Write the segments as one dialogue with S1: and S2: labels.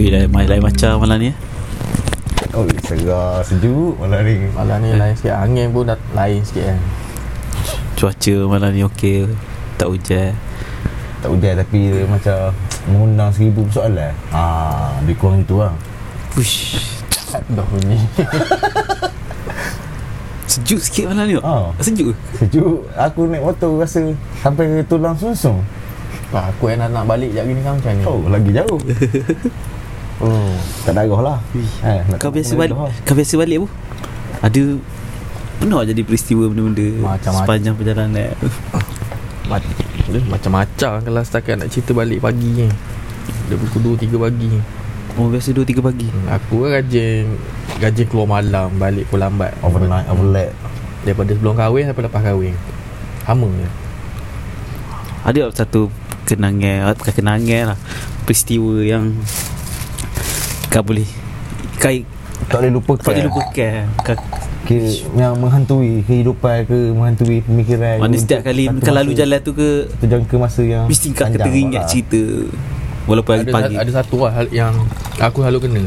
S1: Ui, lain, lain macam malam ni eh.
S2: Oh segar Sejuk malam ni.
S3: Malam ni lain sikit. Angin pun dah lain sikit kan?
S1: Cuaca malam ni okey Tak hujan?
S2: Tak hujan tapi dia macam Mengundang seribu persoalan Ah, Dia kurang itu lah
S1: Uish.
S3: Dah bunyi.
S1: Sejuk sikit malam ni
S2: Ah.
S1: Sejuk ke?
S2: Sejuk. Aku naik motor rasa Sampai ke tulang susung.
S3: Wah, Aku yang nak, nak balik sekejap gini kan? Macam ni.
S2: Oh lagi jauh Oh. Tak darah lah. Eh,
S1: Kau biasa balik. Kau biasa balik apa? Ada Pernah jadi peristiwa benda-benda
S3: Macam-macam.
S1: Sepanjang perjalanan?
S3: Mac- Aduh, Macam-macam Kalau setakat nak cerita balik pagi ni. Dah pukul 2-3 pagi.
S1: Oh biasa 2-3 pagi?
S3: Aku kan rajin Rajin keluar malam Balik pun lambat.
S2: Overnight Overlap.
S3: Daripada sebelum kahwin Sampai lepas kahwin. Sama je.
S1: Ada satu kenangan Bukan kenangan lah. Peristiwa yang Kau boleh? Kau
S2: Tak boleh lupakan
S1: Kau boleh lupakan kau,
S2: Kira, Yang menghantui kehidupan ke Menghantui pemikiran
S1: Mana setiap kali Kau lalu jalan tu ke
S2: Satu jangka masa yang
S1: Mesti kau
S2: panjang
S1: teringat
S2: lah.
S1: cerita. Walaupun
S3: ada,
S1: pagi.
S3: ada satu lah hal yang Aku selalu kena.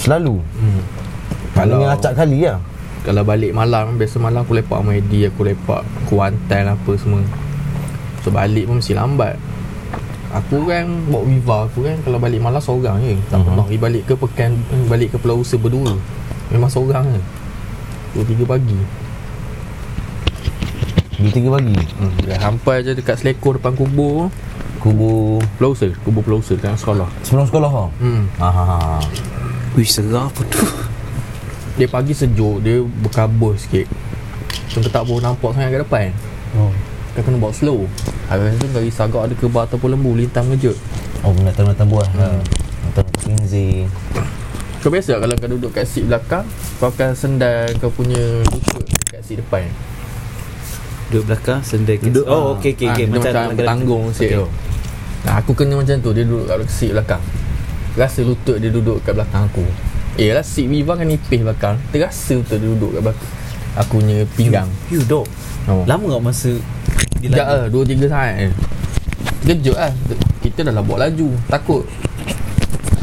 S2: Selalu?
S3: Hmm.
S2: Maknanya acak kali lah.
S3: Kalau balik malam Biasa malam aku lepak sama Eddie Aku lepak Kuantan apa semua. So balik pun mesti lambat Aku kan Bawa Viva aku kan Kalau balik malam seorang je. Tak
S2: Mhm.
S3: pernah pergi balik ke Pekan Balik ke Pulau Usa berdua. Memang seorang je. 2-3 pagi.
S2: Dua tiga pagi?
S3: Hmm. Dah sampai je dekat Selekor depan kubur.
S2: Kubur?
S3: Pulau Usa Kubur Pulau Usa Dekat sekolah.
S2: Sebelum sekolah tau
S3: hmm.
S2: ha, ha, ha.
S1: Wih serah apa tu.
S3: Dia pagi sejuk Dia berkabut sikit. Macam tak boleh nampak sangat kat depan.
S2: Oh.
S3: Kau kena bawa slow. Habis tu kau risau agak ada kebar ataupun lembu Lintang kejut.
S2: Oh binatang-binatang buah
S3: Hmm.
S2: ha. Binatang kinzi
S3: Kau biasa kalau kau duduk kat seat belakang Kau akan sendal kau punya lutut kat seat depan?
S1: Duduk belakang Sendai kes
S2: Duduk,
S1: Oh okey okey
S3: Ah,
S1: okay.
S3: dia macam bertanggung sikit.
S1: Okey.
S3: tu Nah aku kena macam tu Dia duduk kat seat belakang. Rasa lutut dia duduk kat belakang aku. Eh lah seat Viva kan nipis belakang. Terasa betul dia duduk kat belakang Aku punya pinggang.
S1: You dok.
S3: Oh.
S1: Lama tak masa
S3: Sekejap lah Dua tiga saat je Kejut lah. Kita dah lah buat laju. Takut.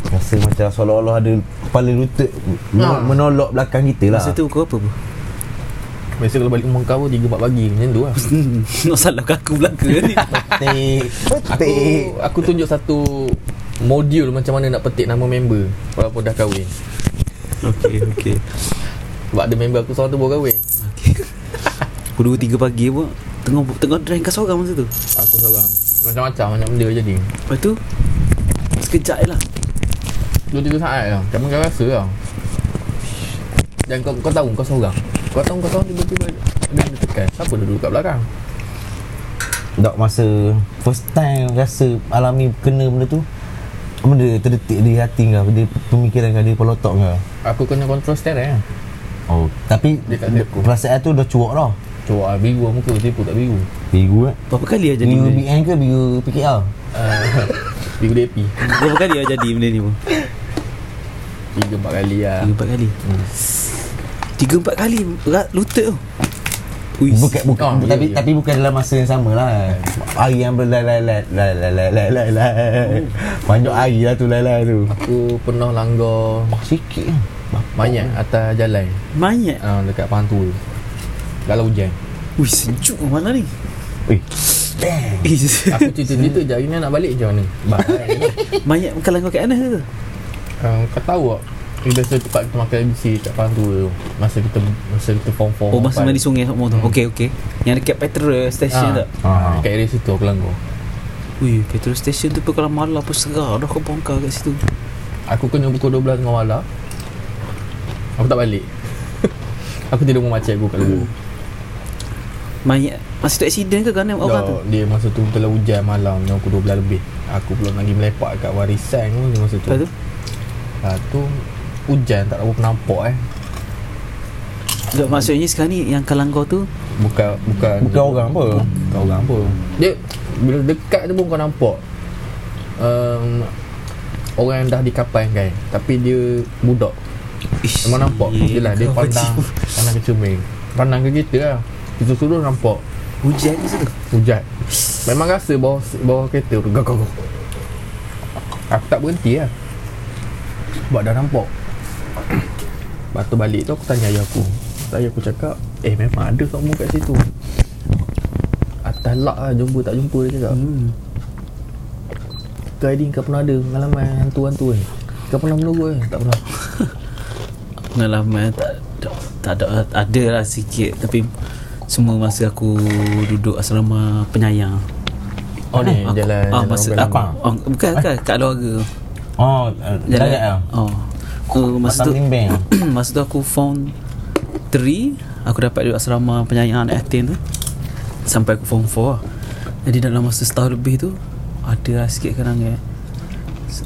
S2: Rasa macam seolah-olah ada Kepala lutut.
S3: Ha.
S2: Menolak belakang kita lah.
S1: Masa tu kau apa pun
S3: Biasa kalau balik rumah kau Tiga empat pagi. Macam tu lah.
S1: Nak salah aku belaka ni?
S2: Petik.
S3: Aku
S2: Petik.
S3: Aku tunjuk satu Modul macam mana nak petik nama member Walaupun dah kahwin.
S1: Okey okey.
S3: Sebab ada member aku seorang tu baru kahwin.
S1: Okey. Pukul 2 3 pagi pun Tengah tengah drive kau seorang masa tu.
S3: Aku seorang. Macam-macam Banyak benda jadi
S1: Lepas tu sekejap je lah.
S3: Dua tiga saat lah. Macam kau rasa lah. Dan kau, kau tahu kau seorang. Kau tahu kau seorang tiba-tiba Ada benda tekan Siapa duduk kat belakang?
S2: Dok masa First time rasa Alami kena benda tu Benda terdetik di hati kau Dia pemikiran kau Dia pelotok kau.
S3: Aku kena control steering lah
S2: Oh Tapi
S3: aku.
S2: Perasaan tu dah cuak dah
S3: Cuak lah biru lah muka Tipu tak biru
S2: Biru eh
S1: Berapa kali dah jadi
S2: Biru
S1: benda?
S2: BN ke Biru PKL
S3: uh, Biru DP
S1: Berapa kali dah jadi benda ni pun?
S3: Tiga empat kali lah
S1: Tiga empat kali.
S3: Hmm.
S1: Tiga empat kali berat lutut tu. Ui.
S2: Bukan, bukan,
S3: Oh,
S2: tapi,
S3: ya, ya.
S2: tapi bukan dalam masa yang sama lah Hari yang berlai-lai Banyak hari lah tu lai-lai tu
S3: Aku pernah langgar
S2: Sikit kan
S3: Mayat atas jalan
S1: Mayat.
S3: uh, Dekat pantu tu Kalau hujan
S1: Ui sejuk mana ni?
S2: Ui Damn
S1: Eh,
S3: Aku cerita-cerita je Hari ni nak balik macam mana Bahaya
S1: Mayat kalau kau kat Anas tu.
S3: uh, Kau tahu tak Kita biasa tempat kita makan ABC kat pantu tu Masa kita Masa kita form 4
S1: Oh masa mandi sungai semua tu.
S3: Hmm.
S1: Okey okey. Yang dekat petrol station
S3: ah,
S1: tak?
S3: ah. Dekat area situ aku langgar
S1: Ui, petrol station tu pun kalau malam pun segar dah kau bongkar kat situ.
S3: Aku kena pukul 12 tengah malam Aku tak balik Aku tidur rumah makcik aku kat luar
S1: Mayat masa tu accident ke kerana orang tu?
S3: Dia masa tu telah hujan malam Jam pukul 12 lebih. Aku belum lagi melepak kat warisan pun masa tu.
S1: Lepas tu?
S3: Lepas tu Hujan tak tahu nampak eh.
S1: Tak, maksudnya sekarang ni yang kalang kau tu?
S3: Bukan Bukan.
S2: Bukan orang apa?
S3: Bukan orang apa. Dia Bila dekat tu pun kau nampak. Um, Orang yang dah dikapai kan Tapi dia Budak.
S1: Ish,
S3: Memang nampak. Yelah dia
S1: kau
S3: pandang Pandang ke cermin. Pandang ke kita lah Kita suruh nampak.
S1: Hujan ke situ
S3: Hujan. Memang rasa bawah, bawah kereta tu. Gak gak Aku tak berhenti lah. Sebab dah nampak. Lepas tu balik tu aku tanya ayah aku. Ayah aku cakap Eh memang ada kamu kat situ? Atas lak lah jumpa tak jumpa dia cakap.
S1: Hmm.
S3: Kau Aidin kau pernah ada pengalaman hantu-hantu kan Kau pernah menurut kan Tak pernah?
S1: Pengalaman tak, tak, tak ada Ada lah sikit. Tapi Semua masa aku Duduk asrama penyayang.
S3: Oh ni
S1: Aku-
S3: jalan
S1: ah,
S3: jalan
S1: masa aku, oh, Bukan bukan Kat keluarga.
S2: Oh, uh, Dayak lah
S1: Oh. Uh, Masa tu
S2: Masa
S1: tu aku form 3 Aku dapat duduk asrama penyayang anak yatim tu. Sampai aku form 4 lah. Jadi dalam masa setahun lebih tu Ada lah sikit kenangan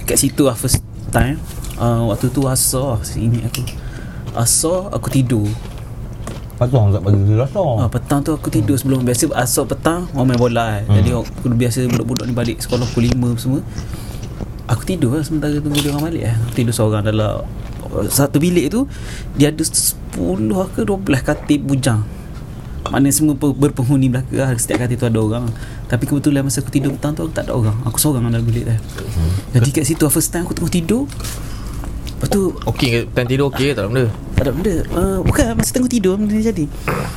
S1: Kat situ lah first time. Uh, Waktu tu asar Ingat aku. Asar aku tidur
S2: Lepas tu orang tak bagi dia rasa
S1: Ah, petang tu aku tidur sebelum biasa asal petang orang main bola kan. Jadi aku biasa budak-budak ni balik sekolah pukul 5 semua. Aku tidur lah sementara tunggu dia orang balik eh. Aku tidur seorang dalam satu bilik tu dia ada 10 ke 12 katil bujang. Mana semua pe- berpenghuni belaka lah. Setiap katil tu ada orang. Tapi kebetulan masa aku tidur petang tu aku tak ada orang. Aku seorang dalam bilik tu. Jadi kat situ first time aku tengah tidur. Lepas tu
S3: Okey ke time tidur okey ke tak ada benda
S1: tak ada benda. Uh, Bukan masa tengah tidur Benda ni jadi.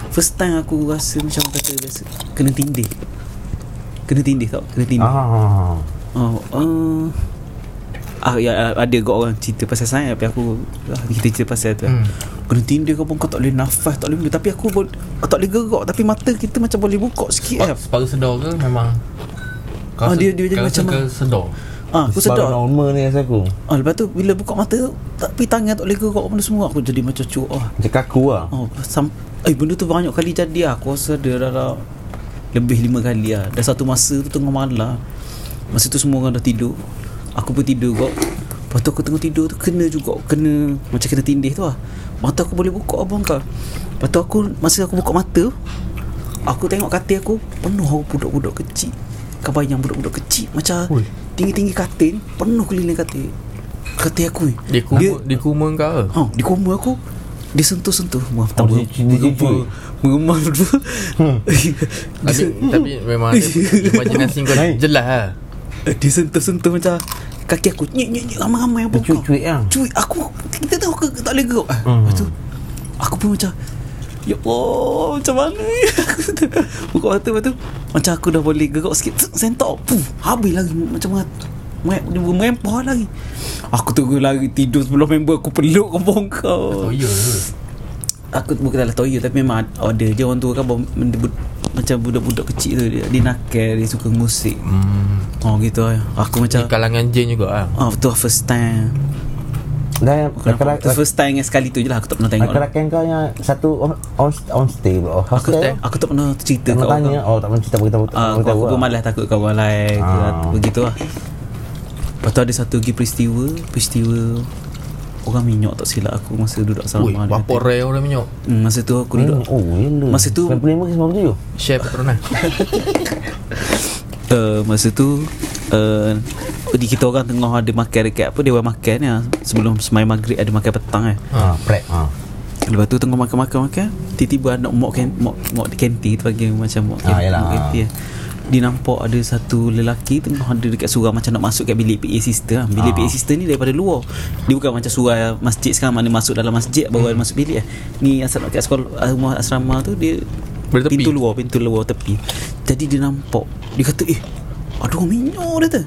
S1: First time aku rasa Macam kata biasa Kena tindih. Kena tindih tau Kena tindih.
S2: Ah,
S1: Oh, uh, ah, ya, ada kot orang cerita pasal saya Tapi aku ah, Kita cerita pasal tu.
S3: Hmm.
S1: Kena tindih kau pun Kau tak boleh nafas Tak boleh Tapi aku boleh, tak boleh gerak Tapi mata kita macam boleh buka sikit
S3: Sepa-
S1: lah
S3: Separuh sedar ke memang?
S1: Ah, dia- dia jadi
S3: kau
S1: macam
S3: sedar
S1: ah, Aku sedar
S2: normal ni rasa aku
S1: ah, Lepas tu bila buka mata tu Tapi tangan tak boleh gerak Benda semua Aku jadi macam cuak ah.
S2: Macam kaku lah
S1: Oh, sam eh benda tu banyak kali jadi lah. Aku rasa dia dah, dah lebih lima kali lah. Dah satu masa tu tengah malam. Masa tu semua orang dah tidur. Aku pun tidur kok. Lepas tu aku tengah tidur tu kena juga kena macam kena tindih tu lah. Mata aku boleh buka abang kau. Lepas tu aku masa aku buka mata aku tengok katil aku penuh budak-budak kecil. Kau bayang budak-budak kecil macam
S3: Ui.
S1: Tinggi-tinggi katil ni penuh keliling katil. Katil aku ni.
S3: Dia kuma, dia, dia kuma kau ke?
S1: Ha, di koma aku. Dia sentuh-sentuh. Maaf tak
S2: Oh, dia- dia cucuk.
S1: Mengemar dulu
S3: tapi, tapi memang dia- Imajinasi kau jelas lah
S1: Dia sentuh-sentuh macam Kaki aku. Nyik nyik nyik Ramai-ramai apa
S2: Dia cuit-cuit lah
S1: Cuit. Aku Kita tahu ke tak boleh gerak?
S2: Hmm.
S1: Lepas tu Aku pun macam Ya Allah Macam mana ni? Buka mata lepas tu Macam aku dah boleh gerak sikit Sentok Puh Habis lagi Macam Dia mempah lagi. Aku tunggu lagi Tidur sebelum member Aku peluk
S3: ya ke?
S1: Aku bukan dalam toyo Tapi memang ada Dia orang tua kan benda Macam budak-budak kecil tu Dia, dia nakal Dia suka musik.
S3: Hmm.
S1: Oh gitu lah. Aku macam
S3: kalangan jin juga lah
S1: Oh betul first time
S2: Dan
S1: Kenapa? Tu first time yang sekali tu je lah Aku tak pernah tengok. lah.
S2: Rakan-rakan kau yang Satu on, on, on stay pula. Oh,
S1: Aku,
S2: hostel?
S1: aku tak pernah cerita kat orang.
S2: Tanya Oh tak pernah cerita beritahu
S1: Ah, aku, aku pun malas takut kau walai ke
S2: Ah.
S1: begitu lah. Lepas tu ada satu lagi peristiwa Peristiwa Orang minyak tak silap aku Masa duduk
S3: Ui,
S1: asrama dia.
S3: berapa
S1: kata.
S3: rare orang minyak
S1: hmm, Masa tu aku duduk
S2: Oh ya
S1: Masa tu-
S2: 95 ke 97
S3: Share Petronas
S1: uh, Masa tu uh, di kita orang tengah ada makan dekat apa Dewan makan lah. Sebelum semai maghrib ada makan petang kan
S2: Ha prep ha
S1: Lepas tu tengah makan-makan makan Tiba-tiba anak mok kan mok, mok di kantin tu panggil macam mok,
S2: Ah,
S1: kan-
S2: yalah.
S1: mok kantin dia nampak ada satu lelaki tengah ada dekat surau macam nak masuk kat bilik PA sister. Bilik
S2: Ah.
S1: PA sister ni daripada luar. Dia bukan macam surau masjid sekarang mana masuk dalam masjid baru ada masuk bilik lah. Ni asal kat sekolah ah, rumah asrama tu dia
S3: Bertepi.
S1: pintu luar, pintu luar tepi. Jadi dia nampak. Dia kata, "Eh, orang minyak dia tu."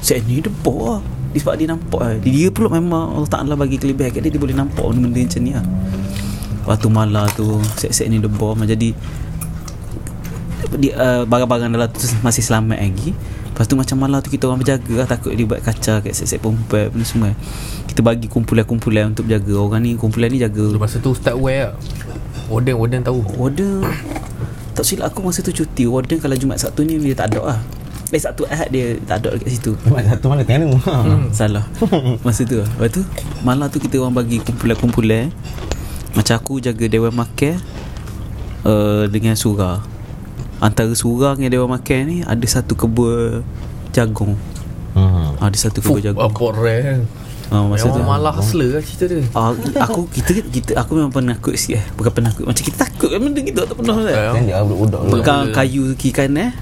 S1: Saya ni debok lah. Sebab dia nampak lah. Dia pula memang Allah Ta'ala bagi kelebihan kat dia Dia boleh nampak benda-benda macam ni lah. Waktu malam tu Set-set ni debok Jadi dia, uh, Barang-barang dalam tu Masih selamat lagi. Lepas tu macam malam tu Kita orang berjaga lah. Takut dia buat kaca Kat set-set perempuan Benda semua. Kita bagi kumpulan-kumpulan Untuk berjaga Orang ni Kumpulan ni jaga.
S3: Masa tu Ustaz aware lah. Warden Warden tahu.
S1: Warden. Tak silap aku masa tu cuti. Warden kalau Jumat Sabtu ni Dia tak ada lah Eh Sabtu Ahad dia tak ada dekat situ
S2: satu mana tengah ha.
S1: Hmm. Salah Masa tu lah Lepas tu Malam tu kita orang bagi kumpulan-kumpulan Macam aku jaga Dewan Makan uh, Dengan surah Antara surah dengan Dewan Makan ni Ada satu kebun Jagung
S2: Hmm.
S1: Ada satu
S3: Fuh,
S1: kebun jagung
S3: Berapa rare
S1: uh, Masa tu
S3: Memang malah hustler lah cerita dia
S1: uh, Aku kita kita Aku memang penakut sikit eh. Bukan penakut Macam kita takut kan benda gitu Tak pernah kan.
S2: Kan dia.
S1: Pegang kayu kiri kanan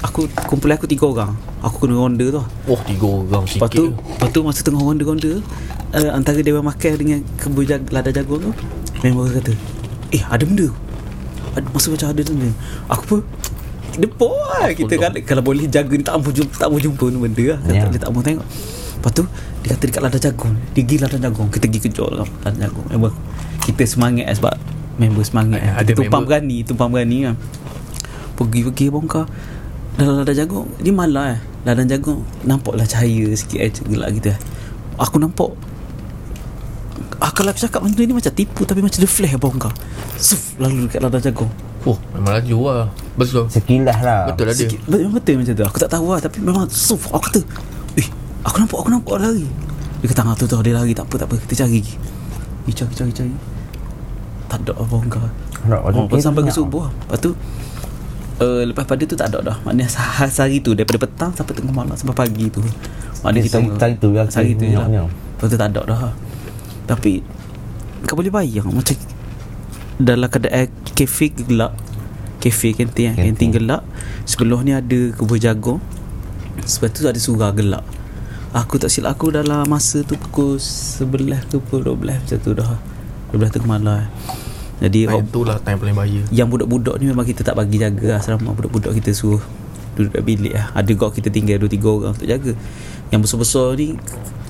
S1: Aku kumpulan aku tiga orang. Aku kena ronda tu.
S3: Oh tiga orang sikit
S1: Lepas tu Lepas tu masa tengah ronda-ronda uh, Antara dia makan dengan Kebun jag, lada jagung tu Member kata Eh ada benda. Ada, Masa macam ada benda Aku pun Depok lah Kita kan. Kalau boleh jaga ni Tak mau jumpa Tak mau jumpa ni benda lah.
S2: Ya.
S1: yeah. Tak mau tengok. Lepas tu Dia kata dekat lada jagung Dia pergi lada jagung Kita pergi kejar lah Lada jagung. Member Kita semangat lah sebab Member semangat
S3: Eh,
S1: Ada
S3: ada
S1: tumpang
S3: member.
S1: berani Tumpang berani kan Pergi-pergi bongkar Dalam lada jagung Dia malah eh. Lada jagung Nampaklah cahaya sikit eh Gelap gitu eh. Aku nampak ah, Kalau aku cakap benda ni macam tipu Tapi macam dia flash bongkar Suf Lalu dekat lada jagung.
S3: Oh. Memang laju lah. Betul.
S2: Sekilas lah.
S3: Betul lah dia.
S1: Sikit, betul, memang betul macam tu. Aku tak tahu lah Tapi memang Suf. Aku kata Eh Aku nampak Aku nampak dia lari. Dia kata ah, tu tu Dia lari tak apa tak apa. Kita cari. Eh cari cari cari. Tak ada apa bongkar
S2: Tak,
S1: Oh, sampai ke
S2: banyak.
S1: subuh. Lepas tu uh, Lepas pada tu tak ada dah. Maknanya sehari, sehari tu Daripada petang sampai tengah malam Sampai pagi tu. Maknanya kita
S2: sehari- tu yang
S1: Sehari tu je lah. Lepas tu tak ada dah. Tapi Kau boleh bayang Macam Dalam keadaan Kafe gelap Kafe kantin
S2: Kantin.
S1: Kantin gelap Sebelah ni ada Kebun jagung. Sebab tu ada surau gelap Aku tak silap aku dalam masa tu Pukul 11 ke pukul 12 Macam tu dah. 12 tengah malam Jadi
S3: Time tu lah time paling bahaya.
S1: yang budak-budak ni memang kita tak bagi jaga asrama. Budak-budak kita suruh duduk dalam bilik lah. Ada kau kita tinggal 2-3 orang untuk jaga. Yang besar-besar ni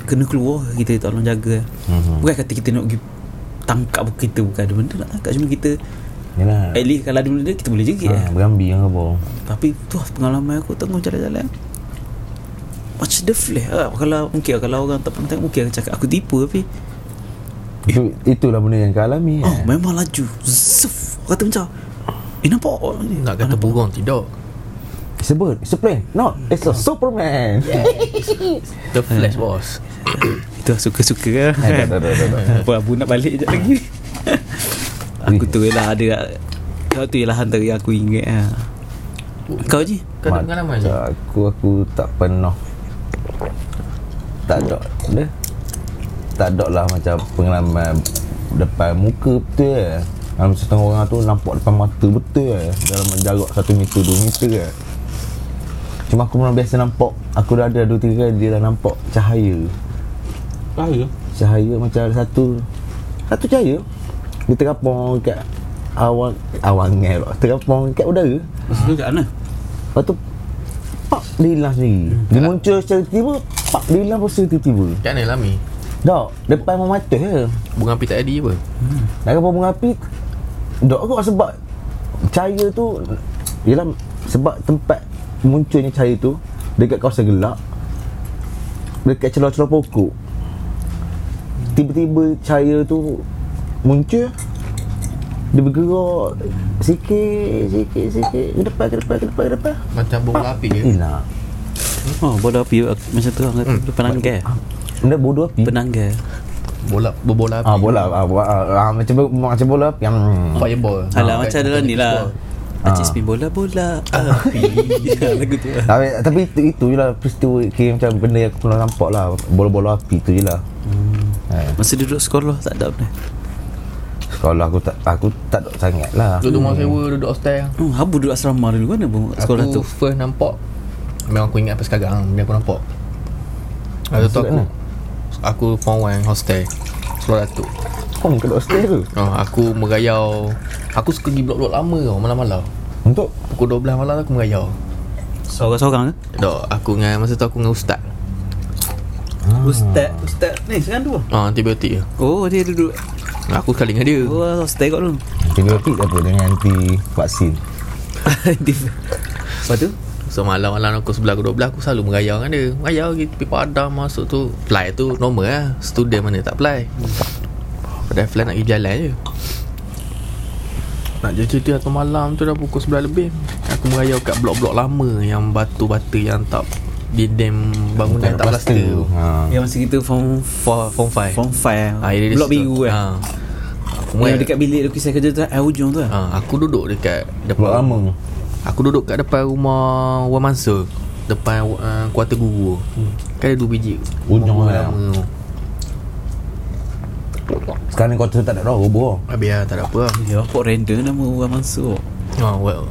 S1: kena keluar kita tolong jaga.
S2: Mhm.
S1: bukan kata kita nak pergi tangkap kita bukan ada benda nak tangkap. Cuma kita
S2: Yalah.
S1: at least kalau ada benda kita boleh jaga
S2: ha,
S1: eh.
S2: Berambil yang apa?
S1: Tapi tu lah pengalaman aku tengok jalan-jalan. Macam the flash lah kalau mungkin kalau orang tak pernah tengok mungkin akan cakap aku tipu tapi
S2: Itu, Itulah benda yang kau alami.
S1: Oh,
S2: eh.
S1: memang laju. Zuf kata macam eh nampak? Ni
S3: Nak kata burung tidak.
S2: It's a bird. It's a plane. No It's a Superman.
S3: The flash boss.
S1: Itu lah suka-suka lah
S2: dah, dah, dah, dah, dah.
S1: Apa Abu nak balik sekejap lagi. Aku tu lah ada Kau tu lah antara yang aku ingat lah Kau je?
S3: Kau ada pengalaman je?
S2: Aku Aku tak pernah. Tak ada. Dia Tak ada lah macam Pengalaman Depan muka betul eh. Dalam setengah orang tu Nampak depan mata betul eh. Dalam jarak 1 meter 2 meter eh. Cuma aku memang biasa nampak Aku dah ada 2-3 kali Dia dah nampak cahaya.
S3: Bahaya
S2: Cahaya macam ada satu Satu cahaya. Dia terapung kat Awan Awangan pula Terapung kat udara.
S1: Masa tu kat mana?
S2: Lepas tu Pak Dia hilang sendiri. Dia muncul secara tiba Pak Dia hilang secara tiba-tiba
S3: Kat mana Lami
S2: Dok Depan memang mata je
S3: Bunga api tak ada apa?
S2: Nak kata bunga api. Dok aku sebab Cahaya tu Yelah Sebab tempat Munculnya cahaya tu Dekat kawasan gelap Dekat celah-celah pokok. Tiba-tiba cahaya tu Muncul. Dia bergerak Sikit Sikit Sikit. Ke depan Ke depan Ke depan Ke depan.
S3: Macam bola api ke?
S2: Hilang
S1: Oh bola api Macam tu lah hmm. Penanggal
S2: Benda bodoh api
S1: Penanggal
S3: Bola Berbola api.
S2: Ah bola. Ah, bola, ah, ah, macam macam bola api yang
S3: Fireball.
S1: Alah
S3: Ah,
S1: macam dalam ni lah.
S3: Baseball.
S1: Acik
S2: Ah.
S1: spin bola-bola Api. Lagu tu. Lah
S2: tapi, tapi itu, itu je lah peristiwa kira macam benda yang aku pernah nampak lah. Bola-bola api tu je lah.
S1: Hmm.
S2: eh,
S1: Masa duduk sekolah Tak ada apa
S2: sekolah aku tak aku tak ada sangat lah.
S3: Duduk rumah sewa Duduk hostel.
S1: Oh, Habu duduk asrama dulu. Mana sekolah
S3: Aku
S1: tu?
S3: first nampak. Memang aku ingat sampai sekarang Bila aku nampak. Ada tu aku? Aku form 1 hostel Sekolah Datuk.
S2: Kau ke hostel tu
S3: oh, Aku merayau. Aku suka pergi blok-blok lama tau Malam-malam.
S2: Untuk?
S3: Pukul 12 malam aku merayau.
S1: Seorang-seorang ke?
S3: Dok, aku dengan Masa tu aku dengan ustaz.
S1: Ustaz Ustaz Ni sekarang tu?
S3: Ah, antibiotik je.
S1: Oh dia duduk.
S3: Aku sekali dengan dia.
S1: Oh stay kat dulu
S2: antibiotik apa dengan anti vaksin
S1: Lepas tu
S3: So malam-malam aku sebelah aku 12 Aku selalu merayau dengan dia. Merayau pergi pergi padam masuk tu. Fly tu normal lah. Student mana tak fly. Pada fly nak pergi jalan je. Nak je cerita satu malam tu dah pukul 11 lebih. Aku merayau kat blok-blok lama Yang batu-batu yang tak Dinding bangunan tak plaster. tu.
S2: Ha.
S1: Yang masa kita form
S3: For, form 5
S1: Form 5
S3: Ah, dia di
S1: Blok biru kan
S3: ha. Aku,
S1: Yang dekat bilik tu kisah kerja tu Air hujung tu
S3: ha, aku duduk dekat
S2: blok
S3: depan
S2: lama
S3: Aku duduk kat depan rumah Wan Mansur Depan uh, kuarter guru hmm. Kan ada dua biji
S2: Ujung
S3: Rumah
S2: lah.
S3: lama tu.
S2: sekarang kau tak ada dah roboh
S3: Habis lah tak ada apa lah
S1: Ya apa random nama Wan Mansur
S3: oh, well.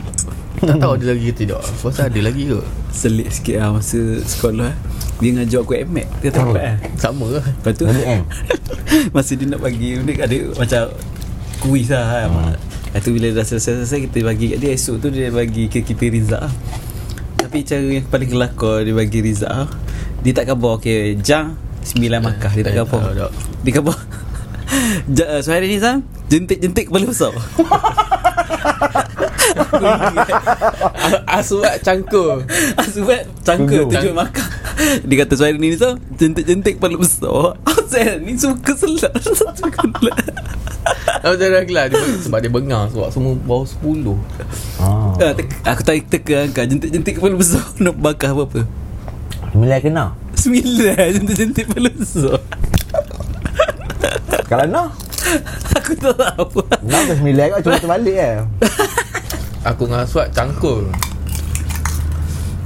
S3: Tak tahu ada lagi ke tidak Aku rasa ada lagi ke
S1: Selit sikit lah Masa sekolah Dia ngajar aku MX Dia tak
S2: Oh.
S1: dapat lah
S3: Sama lah
S1: Lepas tu Masa dia nak bagi Dia ada macam Kuis lah hmm. Lepas tu bila dah selesai-selesai Kita bagi kat dia Esok tu dia bagi ke kita Rizak lah. Tapi cara yang paling kelakar Dia bagi Rizak lah. Dia tak khabar Okay Jang Sembilan markah Dia tak
S3: Eh,
S1: khabar. Dia khabar Ja, uh, Suhairi ni Zam Jentik-jentik kepala besar
S3: Asuat cangkul
S1: Asubat cangkul. Tujuh markah Dia kata Suhairi ni Zam Jentik-jentik kepala besar Asal ni suka Suka
S3: Aku tak ada kelas dia, Sebab dia bengang Sebab semua bawah 10
S2: ah.
S1: Ah, Aku tak teka angka Jentik-jentik kepala besar Nak bakar apa-apa.
S2: Sembilan kena.
S1: Sembilan Jentik-jentik kepala besar.
S2: Kalau no
S1: Aku tak tahu
S2: No ke sembilan kot Cuma terbalik eh?
S3: Aku dengan Aswat cangkul.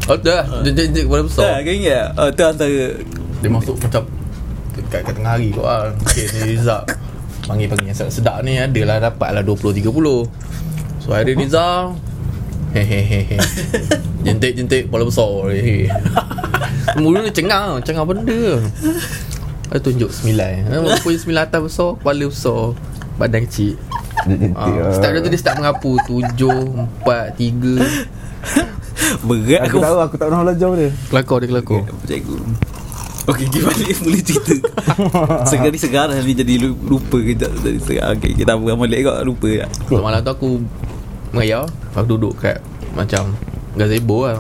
S3: Oh tu lah Dia jentik kepala
S1: Tak
S3: besar
S1: kau ingat oh, Tu antara
S3: Dia masuk macam Dekat kat tengah hari kot lah Okay ni Rizak Panggil-panggil yang sedap ni Adalah dapat lah 20-30 So hari Rizak Hehehe. Jentik-jentik kepala besar Hehehe. Mula dia cengang Cengang benda. Dia tunjuk sembilan. Dia punya sembilan atas besar Kepala besar Badan kecil.
S2: Jentik
S3: Ah, start dia tu dia start mengapu. Tujuh Empat Tiga.
S1: Berat
S2: Aku tahu aku tak pernah belajar dia
S3: Kelakor dia kelakor
S1: Cikgu Okey, kita balik mula cerita. Sekali sekarang ni jadi lu- lupa ke tak? Jadi sekarang okay, Kita apa balik kau lupa tak?
S3: So, malam tu aku Merayau Aku duduk kat Macam Gazebo lah.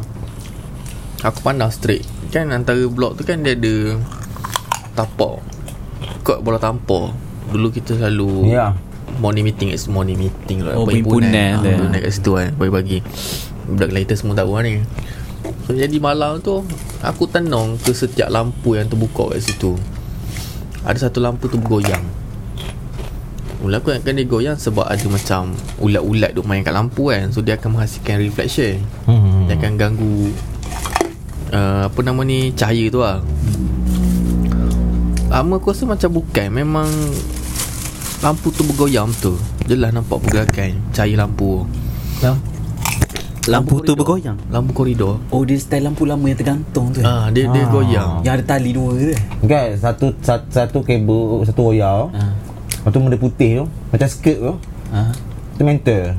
S3: Aku pandang straight. Kan antara blok tu kan dia ada Tapak. Kot bola tampar. Dulu kita selalu
S2: Ya.
S3: Morning meeting It's morning meeting lah.
S1: Oh,
S3: Perhimpunan.
S1: perhimpunan.
S3: Ah,
S1: tu.
S3: Perhimpunan kat situ kan Pagi-pagi. Budak later semua tahu lah ni So jadi malam tu Aku tenung ke setiap lampu yang terbuka kat situ. Ada satu lampu tu bergoyang. Mula aku ingatkan dia goyang sebab ada macam Ulat-ulat duk main kat lampu kan. So dia akan menghasilkan reflection.
S2: Hmm.
S3: Dia akan ganggu uh, Apa nama ni Cahaya tu lah. Lama aku rasa macam bukan. Memang Lampu tu bergoyang betul. Jelas nampak pergerakan Cahaya lampu.
S2: Ya.
S1: Lampu tu
S3: koridor.
S1: bergoyang
S3: Lampu koridor
S1: Oh dia style lampu lama yang tergantung tu
S3: Ah, dia dia
S2: Ah.
S3: goyang.
S1: Yang ada tali dua tu
S2: Kan satu, satu, satu kabel Satu wayar
S1: ha.
S2: Lepas tu benda putih tu Macam skirt tu
S1: ha.
S2: Itu mental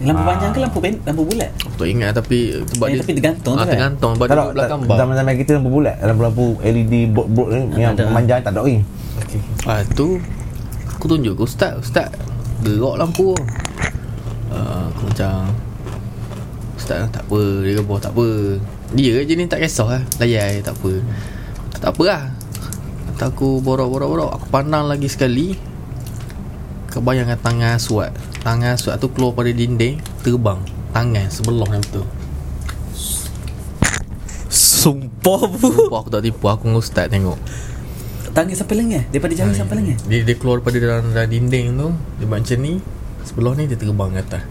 S1: Lampu
S2: Ah.
S1: panjang ke lampu pen, lampu bulat
S3: Aku tak ingat tapi sebab
S1: Eh,
S3: dia
S1: tapi tergantung tu
S3: ah,
S1: kan?
S3: tergantung sebab
S2: Tak
S3: dia
S2: tak
S3: belakang bar.
S2: Zaman-zaman kita lampu bulat Lampu-lampu LED board-board ni Yang
S1: ada.
S2: panjang tak ada lagi
S1: okay.
S3: Ah tu aku tunjuk ke ustaz, ustaz gerak lampu. Uh, aku macam Ustaz tak apa Dia kata tak apa. Dia je ni tak kisah lah Layan je, tak apa. Tak apa lah Kata aku borok-borok-borok Aku pandang lagi sekali. Kebayangkan tangan Aswad Tangan Aswad tu keluar pada dinding Terbang. Tangan sebelah yang betul.
S1: Sumpah bu.
S3: Sumpah aku tak tipu Aku dengan ustaz tengok.
S1: Tangan sampai lengan? Daripada jari sampai lengan?
S3: Dia, dia keluar daripada dalam, dalam dinding tu Dia macam ni. Sebelah ni dia terbang ke atas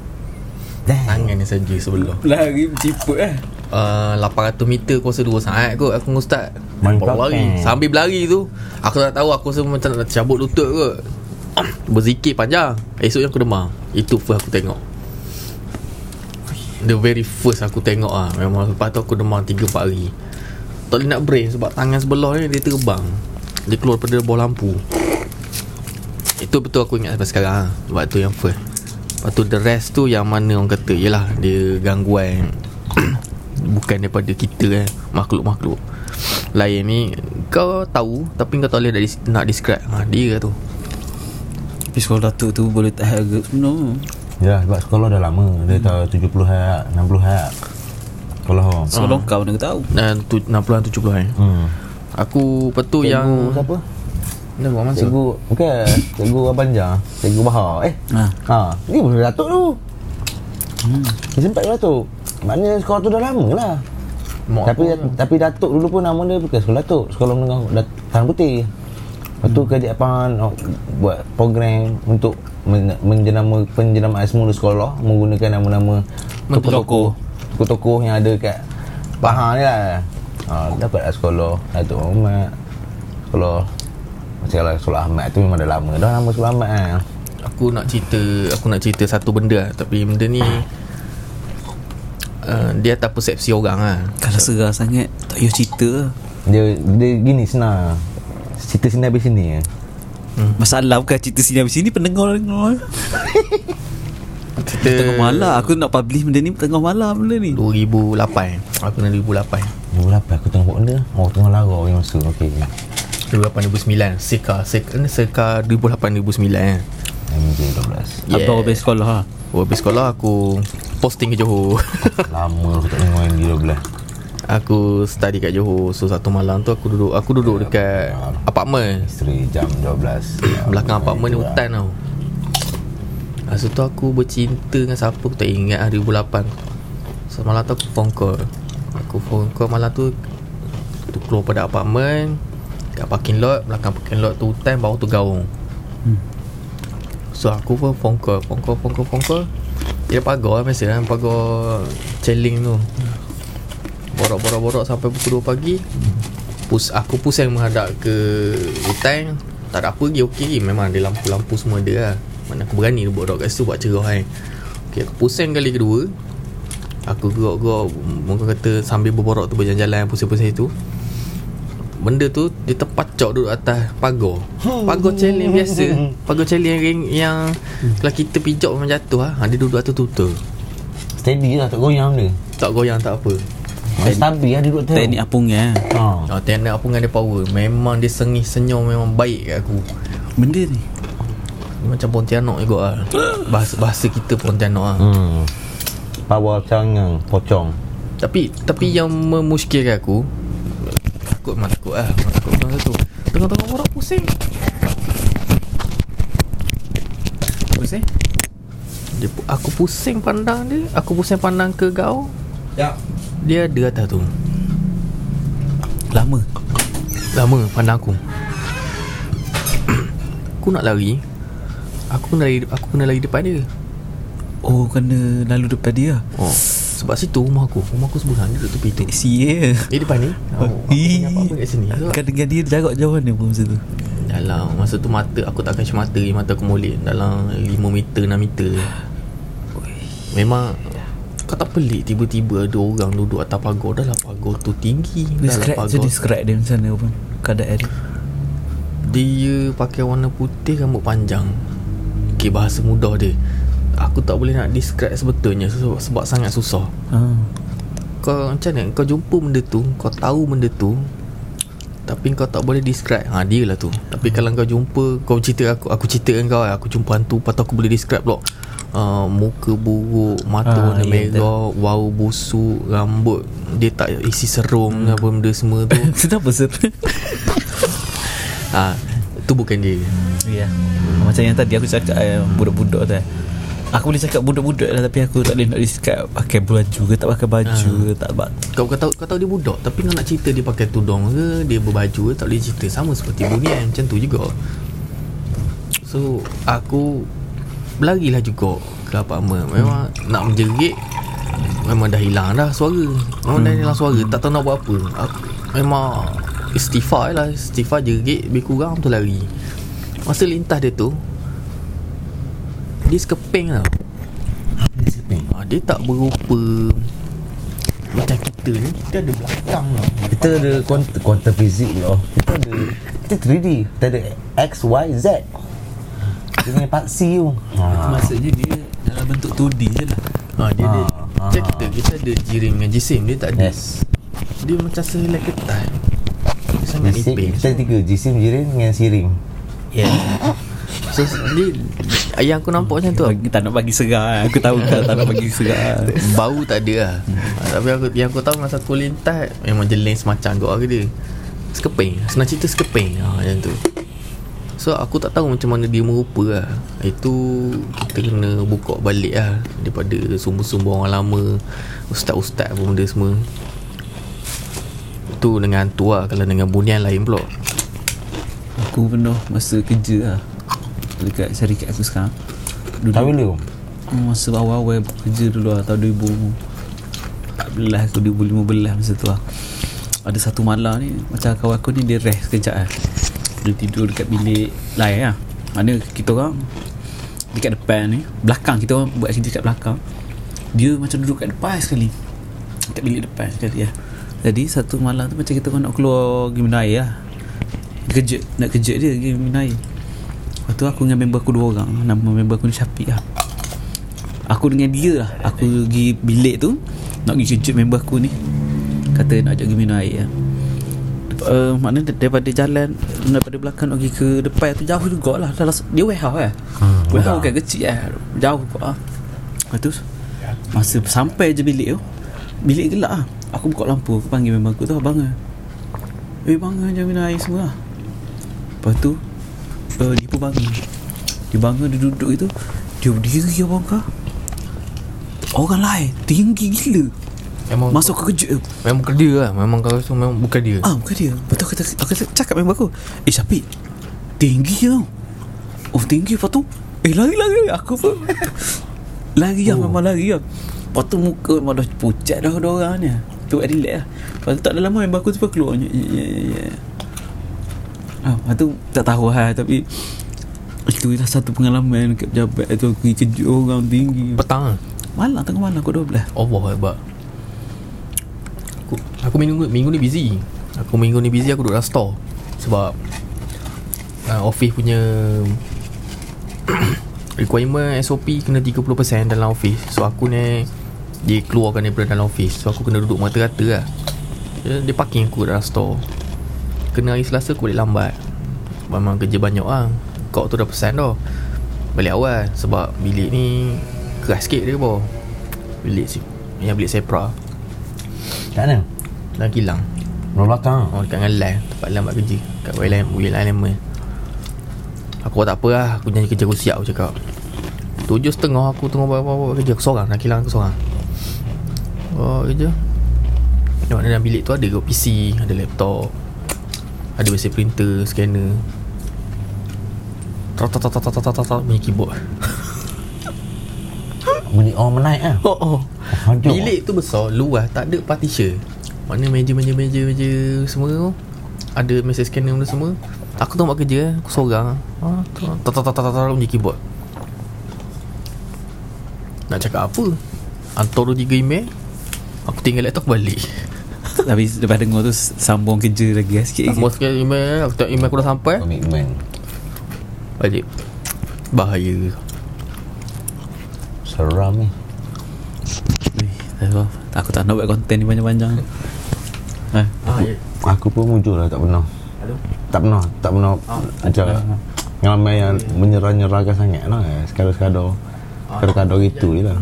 S3: Tangan ni saja sebelah.
S1: Lari berciput eh?
S3: Uh, 800 meter aku rasa 2 saat kot. Aku dengan ustaz
S2: Mantap,
S3: Baru lari.
S2: kan?
S3: Sambil berlari tu Aku tak tahu Aku rasa macam nak cabut lutut kot. Berzikir panjang. Esoknya aku demam. Itu first aku tengok. The very first aku tengok ah. Memang lepas tu aku demam 3-4 hari. Tak boleh nak brain Sebab tangan sebelah ni Dia terbang. Dia keluar daripada bawah lampu. Itu betul aku ingat sampai sekarang ah. Sebab tu yang first Lepas tu the rest tu Yang mana orang kata Yelah dia gangguan. Bukan daripada kita kan Makhluk-makhluk. Lain ni Kau tahu Tapi kau tak boleh nak dis- nak describe. Ha, Dia tu.
S1: Tapi sekolah Datuk tu boleh tahan agak sebenar
S2: Ya sebab sekolah dah lama. Dia tahu 70 hat 60 hat Sekolah orang
S1: Sekolah kau mana aku tahu.
S3: Dan tu, 60-an 70 kan
S2: hmm.
S3: Aku Lepas tu
S2: Cikgu
S3: yang
S2: siapa?
S3: Dah buat masa
S2: Cikgu Bukan Cikgu Abang Jar Cikgu Bahar Eh
S1: ha.
S2: Ha, ni pun Datuk tu. Hmm. Dia sempat Datuk. Maknanya sekolah tu dah lama lah.
S3: Mak
S2: tapi
S3: kan.
S2: tapi Datuk dulu pun nama dia bukan sekolah Datuk, sekolah menengah Dat- Tahan Putih. Lepas tu kerja apa buat program untuk men- menjenama penjenamaan semula sekolah menggunakan nama-nama
S1: Tokoh-tokoh.
S2: tokoh-tokoh yang ada kat Pahang ni lah. Ha, dapat lah sekolah Datuk Muhammad. Sekolah macam lah Ahmad tu memang dah lama. Dah nama sekolah Ahmad kan.
S3: Aku nak cerita Aku nak cerita satu benda lah. Tapi benda ni uh, Dia atas persepsi orang lah
S1: Kalau serah sangat Tak payah cerita.
S2: Dia dia gini senang. Cerita sini habis sini ya.
S1: Masalah bukan cerita sini habis sini Pendengar-dengar
S3: Kita
S1: Tengah malam Aku nak publish benda ni Tengah malam benda ni.
S3: 2008 Aku kena 2008
S2: 2008 aku tengok buat benda. Oh tengah lara orang masa. Okay
S3: 2008 2009 Seka Seka, Seka 2008 2009 eh.
S2: MJ12
S3: Yeah.
S1: Abang habis sekolah ha?
S3: Habis sekolah aku posting ke Johor.
S2: Lama aku tak tengok MJ12
S3: Aku study kat Johor. So satu malam tu aku duduk Aku duduk dekat apartmen
S2: Isteri jam 12
S3: Belakang apartmen ni hutan tau. Masa tu aku bercinta dengan siapa Aku tak ingat lah 2008 So malam tu aku phone call. Aku phone call malam tu Tu keluar pada apartmen Kat parking lot Belakang parking lot tu hutan Bawah tu gaung.
S1: Hmm.
S3: So aku pun phone call Phone call, phone call, phone call. Dia pagar lah biasa kan Pagar Cheling tu. Borak-borak-borak Sampai pukul 2 pagi. Pus, Aku pusing menghadap ke hutan. Tak ada apa lagi Okey. Lagi Memang ada lampu-lampu semua ada lah. Mana aku berani duduk kat situ Buat cerah kan Okey aku pusing kali kedua. Aku gerak-gerak Mungkin kata Sambil berborak tu Berjalan-jalan Pusing-pusing itu Benda tu Dia terpacok duduk atas pagar. Pagar celing biasa. Pagar celing yang, ring- yang Kalau kita pijak memang jatuh lah. ha, Dia duduk atas tutup
S2: Steady lah tak goyang dia.
S3: Tak goyang tak apa.
S2: Dia stabil lah dia duduk tu
S1: Teknik apungnya
S2: ha.
S3: Oh, teknik apa dengan dia power. Memang dia sengih senyum Memang baik kat aku.
S1: Benda ni?
S3: Dia Macam Pontianak juga lah Bahasa, bahasa kita Pontianak lah
S2: hmm. Power cangang Pocong.
S3: Tapi Tapi yang memuskilkan aku Takut memang takut lah Memang takut masa tu. Tengah-tengah orang pusing.
S1: Pusing?
S3: Dia, Aku pusing pandang dia. Aku pusing pandang ke kau
S2: Ya
S3: Dia ada atas tu.
S1: Lama?
S3: Lama pandang aku. Aku nak lari. Aku kena lari Aku kena lari depan dia.
S1: Oh kena lalu depan dia?
S3: Oh Sebab situ rumah aku. Rumah aku sebelah Dia duduk tepi tu
S1: Sia
S3: Dia depan ni? Oh, Aku punya apa-apa kat sini?
S1: Dengan dia jarak jauh mana pun masa tu?
S3: Dalam Masa tu mata Aku tak kasi mata lagi, Mata aku molek. Dalam 5 meter 6 meter. Memang Kau tak pelik Tiba-tiba ada orang Duduk atas pagar. Dah lah pagar tu tinggi. Lah
S1: Describe je
S3: pagar
S1: describe dia macam mana pun Keadaan Dia.
S3: Pakai warna putih Rambut panjang. Okay bahasa mudah dia Aku tak boleh nak describe sebetulnya Sebab, sebab sangat susah.
S1: Ha.
S3: Kau macam mana? Kau jumpa benda tu Kau tahu benda tu Tapi kau tak boleh describe. Ha dia lah tu. Tapi kalau kau jumpa Kau cerita aku Aku cerita dengan kau Aku jumpa hantu Lepas tu aku boleh describe pula. Uh, Muka buruk Mata
S1: Ah,
S3: warna merah Bau busuk Rambut Dia tak isi serum hmm. Apa benda semua tu.
S1: Kenapa sir?
S3: ha, Tu bukan dia.
S1: Ya. Macam yang tadi aku cakap eh, Budak-budak tu eh. Aku boleh cakap budak-budak lah Tapi aku tak boleh nak describe Pakai baju ke Tak pakai baju ke Tak bak
S3: kau, kau tahu kau tahu dia budak Tapi kau nak cerita dia pakai tudung ke Dia berbaju ke Tak boleh cerita. Sama seperti Bunian Macam tu juga. So Aku Berlarilah juga Ke apartmen Memang nak menjerit Memang dah hilang dah suara. Memang dah hilang suara Tak tahu nak buat apa. Aku, Memang Istighfar lah. Istighfar jerit Lebih kurang tu lari. Masa lintas dia tu Dia sekeping tau ha, Dia tak berupa Macam kita ni Kita ada belakang tau
S2: Kita ada kuantum, kuantum fizik loh. Kita ada kita 3D. Kita ada X, Y, Z. Dia punya paksi tu. Ha.
S1: Maksudnya dia Dalam bentuk 2D je lah
S3: ha, Dia ada
S2: Ah,
S3: Macam kita Kita ada jirim dengan jisim Dia tak ada
S2: Yes.
S3: Dia macam sehelai ketat Dia sangat
S2: Jisim,
S3: nipis
S2: kita ada tiga. Jisim, jirim dengan sirim.
S3: Yeah So dia Yang aku nampak macam tu. Lah.
S1: Tak nak bagi segar lah. Aku tahu kan Tak nak bagi segar.
S3: Bau tak ada lah. Tapi aku, yang aku tahu Masa aku lintas Memang jeling semacam gok ke dia Sekeping. Senang cerita sekeping. Ha, Macam tu. So aku tak tahu macam mana dia merupa lah. Itu Kita kena buka balik lah Daripada sumber-sumber orang lama. Ustaz-ustaz apa benda semua. Itu dengan hantu lah. Kalau dengan bunian lain pula.
S1: Aku pernah Masa kerja lah Dekat syarikat aku sekarang. Dulu
S2: Tahu lu?
S1: Masa awal-awal kerja dulu lah Tahun 2014 ke 2015 masa tu lah. Ada satu malam ni Macam kawan aku ni Dia rest sekejap lah. Dia tidur dekat bilik lain lah. Mana kita orang Dekat depan ni Belakang kita orang Buat kerja dekat belakang. Dia macam duduk kat depan sekali. Kat bilik depan sekali ya. Jadi satu malam tu macam kita orang nak keluar pergi minum air lah Kejut Nak kejut dia pergi minum air tu aku dengan member aku dua orang. Nama member aku ni Syafiq lah. Aku dengan dia lah. Aku pergi bilik tu Nak pergi kejut member aku ni. Kata nak ajak pergi minum air lah. Uh, maknanya daripada jalan daripada belakang nak pergi ke depan tu jauh jugalah dalam dia warehouse eh.
S2: Hmm,
S1: warehouse kan kecil eh. Jauh juga ah lepas tu masa sampai je bilik tu bilik gelap ah aku buka lampu aku panggil member aku tu abang ah eh bang jangan minum air semua lah. Lepas tu uh, dia pun bangun. Dia bangun dia duduk itu. Dia berdiri abang kah orang lain tinggi gila.
S3: Memang
S1: masuk ke tu
S3: Memang bukan dia lah. Memang kau rasa memang bukan dia.
S1: Ah bukan dia. Tu aku, kata, aku kata, cakap member aku. Eh Syafiq Tinggi tau? Oh tinggi. Lepas tu Eh lari lari Aku pun. Lari lah
S2: Oh.
S1: memang lari lah. Lepas tu muka memang dah pucat dah orang ni. Tu relax lah. Lepas tu tak ada lama member aku tu pun keluar. Ya ya ya Ah, tu tak tahu lah Tapi Itu dah satu pengalaman Dekat pejabat tu Aku pergi kejut orang tinggi.
S3: Petang lah?
S1: Malam tengah malam Aku 12
S3: Allah hebat Aku, aku minggu, minggu ni busy. Aku minggu ni busy Aku duduk dalam store. Sebab uh, Office punya Requirement SOP Kena 30% dalam office. So aku ni Dia keluarkan daripada dalam office. So aku kena duduk mata-rata lah. Dia, dia parking aku dalam store Kena hari selasa aku balik lambat. Memang kerja banyak lah Kau tu dah pesan dah Balik awal Sebab bilik ni Keras sikit dia bawah. Bilik si Yang bilik Sepra.
S2: Kat mana?
S3: Dalam kilang.
S2: Belah belakang.
S3: Oh dekat dengan Lan Tempat Lan buat kerja. Kat Wilayah Wilayah Element Aku tak apa lah. Aku janji kerja aku siap aku cakap. Tujuh setengah aku tengah buat, buat, buat kerja. Aku seorang dalam kilang aku seorang. Buat kerja. Tengok dalam bilik tu ada kot PC Ada laptop Ada mesin printer Scanner. Tok tok tok tok tok tok tok Bunyi keyboard.
S2: Bunyi orang menaik lah
S3: Oh oh.
S2: Hajar
S3: Bilik tu besar Luas Tak ada partition. Mana meja-meja-meja meja Semua tu. Ada mesin scanner benda semua. Aku tengok buat kerja Aku seorang. Ah, tu, Tak tak tak tak tak Bunyi keyboard. Nak cakap apa? Hantar tu tiga email. Aku tinggal laptop balik
S1: Tapi lepas dengar tu Sambung kerja lagi lah sikit
S3: Aku sekali email Aku tengok email aku dah sampai.
S2: Komitmen
S3: Balik. Bahaya.
S2: Seram ni.
S1: Aku tak nak buat konten ni panjang-panjang. Eh,
S3: ah, ya.
S2: Aku pun mujur lah tak pernah. Tak pernah Tak pernah Macam Pengalaman yang menyerah-nyerahkan sangat lah eh. Sekadar-sekadar. Sekadar-sekadar gitu je lah.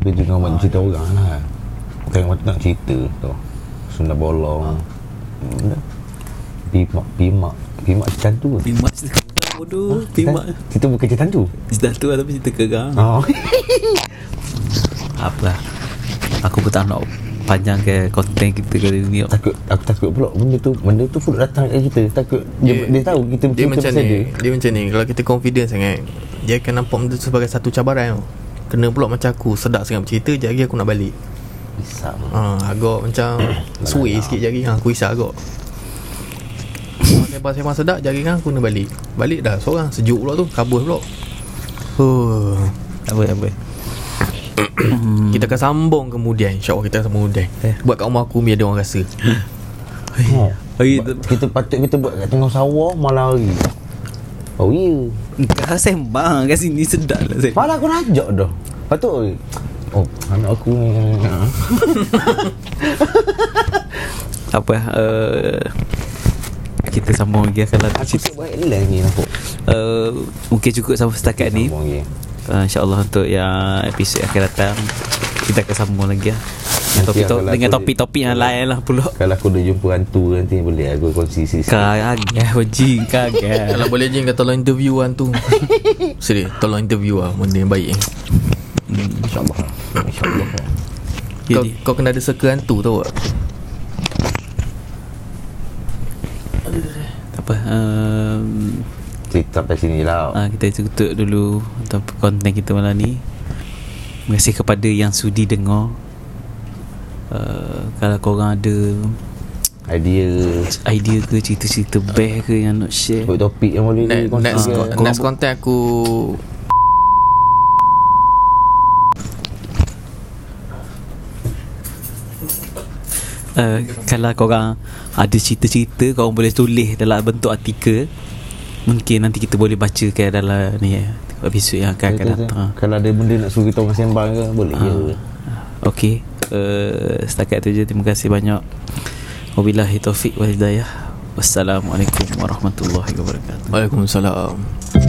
S2: Tapi juga buat cerita orang lah Macam nak cerita tu. Sunda bolong. Pimak Pimak Pimak cantu ke?
S1: Pimak cerita kerang bodoh Pimak
S2: Kita bukan cerita cantu?
S1: Cerita tu lah tapi cerita kerang.
S2: Oh.
S1: Apa lah. Aku pun tak nak panjang ke konten kita kali ni.
S2: Takut Aku takut pula Benda tu Benda tu pun datang kat kita. Takut Dia, dia, tahu kita
S3: Dia macam ni.
S2: dia.
S3: Dia macam ni. Kalau kita confident sangat Dia akan nampak benda tu sebagai satu cabaran tau. Kena pula macam aku Sedap sangat bercerita Sekejap lagi aku nak balik
S2: Risau
S3: ha, Agak macam Sway sikit sekejap lagi ha, Aku risau agak Sembang-sembang sedap Sekejap lagi kan aku nak balik Balik dah seorang Sejuk pula tu Kabus pula huh.
S1: Tak apa tak apa
S3: Kita akan sambung kemudian InsyaAllah kita akan sambung kemudian
S1: Eh.
S3: Buat kat rumah aku Biar dia orang rasa
S2: Oh.
S1: Hari
S2: Ba- kita patut kita buat kat tengah sawah malam hari. Oh ya.
S1: Kau sembang kat sini sedap lah saya.
S2: Malah aku najak dah. Patut. Oh, anak aku ni.
S1: Apa uh, Kita sambung lagi Kalau
S2: Aku
S1: cerita
S2: tak buat relax ni nampak.
S1: uh, Mungkin cukup sampai setakat ni. Uh, InsyaAllah untuk yang episod akan datang Kita akan sambung lagi lah. Dengan
S2: Nanti
S1: topik,
S2: kalau
S1: dengan
S2: aku
S1: topik-topik yang
S2: kalau-
S1: lain lah pula.
S2: Kalau aku dah jumpa hantu nanti boleh aku kongsi sisi.
S1: Kaget Wajing Kaget
S3: Kalau boleh je kau tolong interview kan tu Serius Tolong interview lah Benda yang baik
S2: InsyaAllah. InsyaAllah.
S3: kau,
S1: Jadi
S3: kau kena ada circle hantu tau tak
S1: Tak apa um,
S2: Cerita sampai sini lah.
S1: uh, Kita tutup dulu Untuk konten kita malam ni Terima kasih kepada yang sudi dengar uh, Kalau korang ada
S2: Idea.
S1: idea ke cerita-cerita best ke yang nak share
S2: topik yang boleh
S3: Next, next, next content aku
S1: uh, Kalau korang Ada cerita-cerita Korang boleh tulis Dalam bentuk artikel Mungkin nanti kita boleh baca ke dalam ni ya, episod yang akan, akan datang.
S2: Kalau ada benda nak suruh kita orang sembang ke Boleh
S1: Ah.
S2: je
S1: Okey. Uh, setakat tu je terima kasih banyak. Wabillahi taufik wal hidayah. Wassalamualaikum warahmatullahi wabarakatuh.
S3: Waalaikumsalam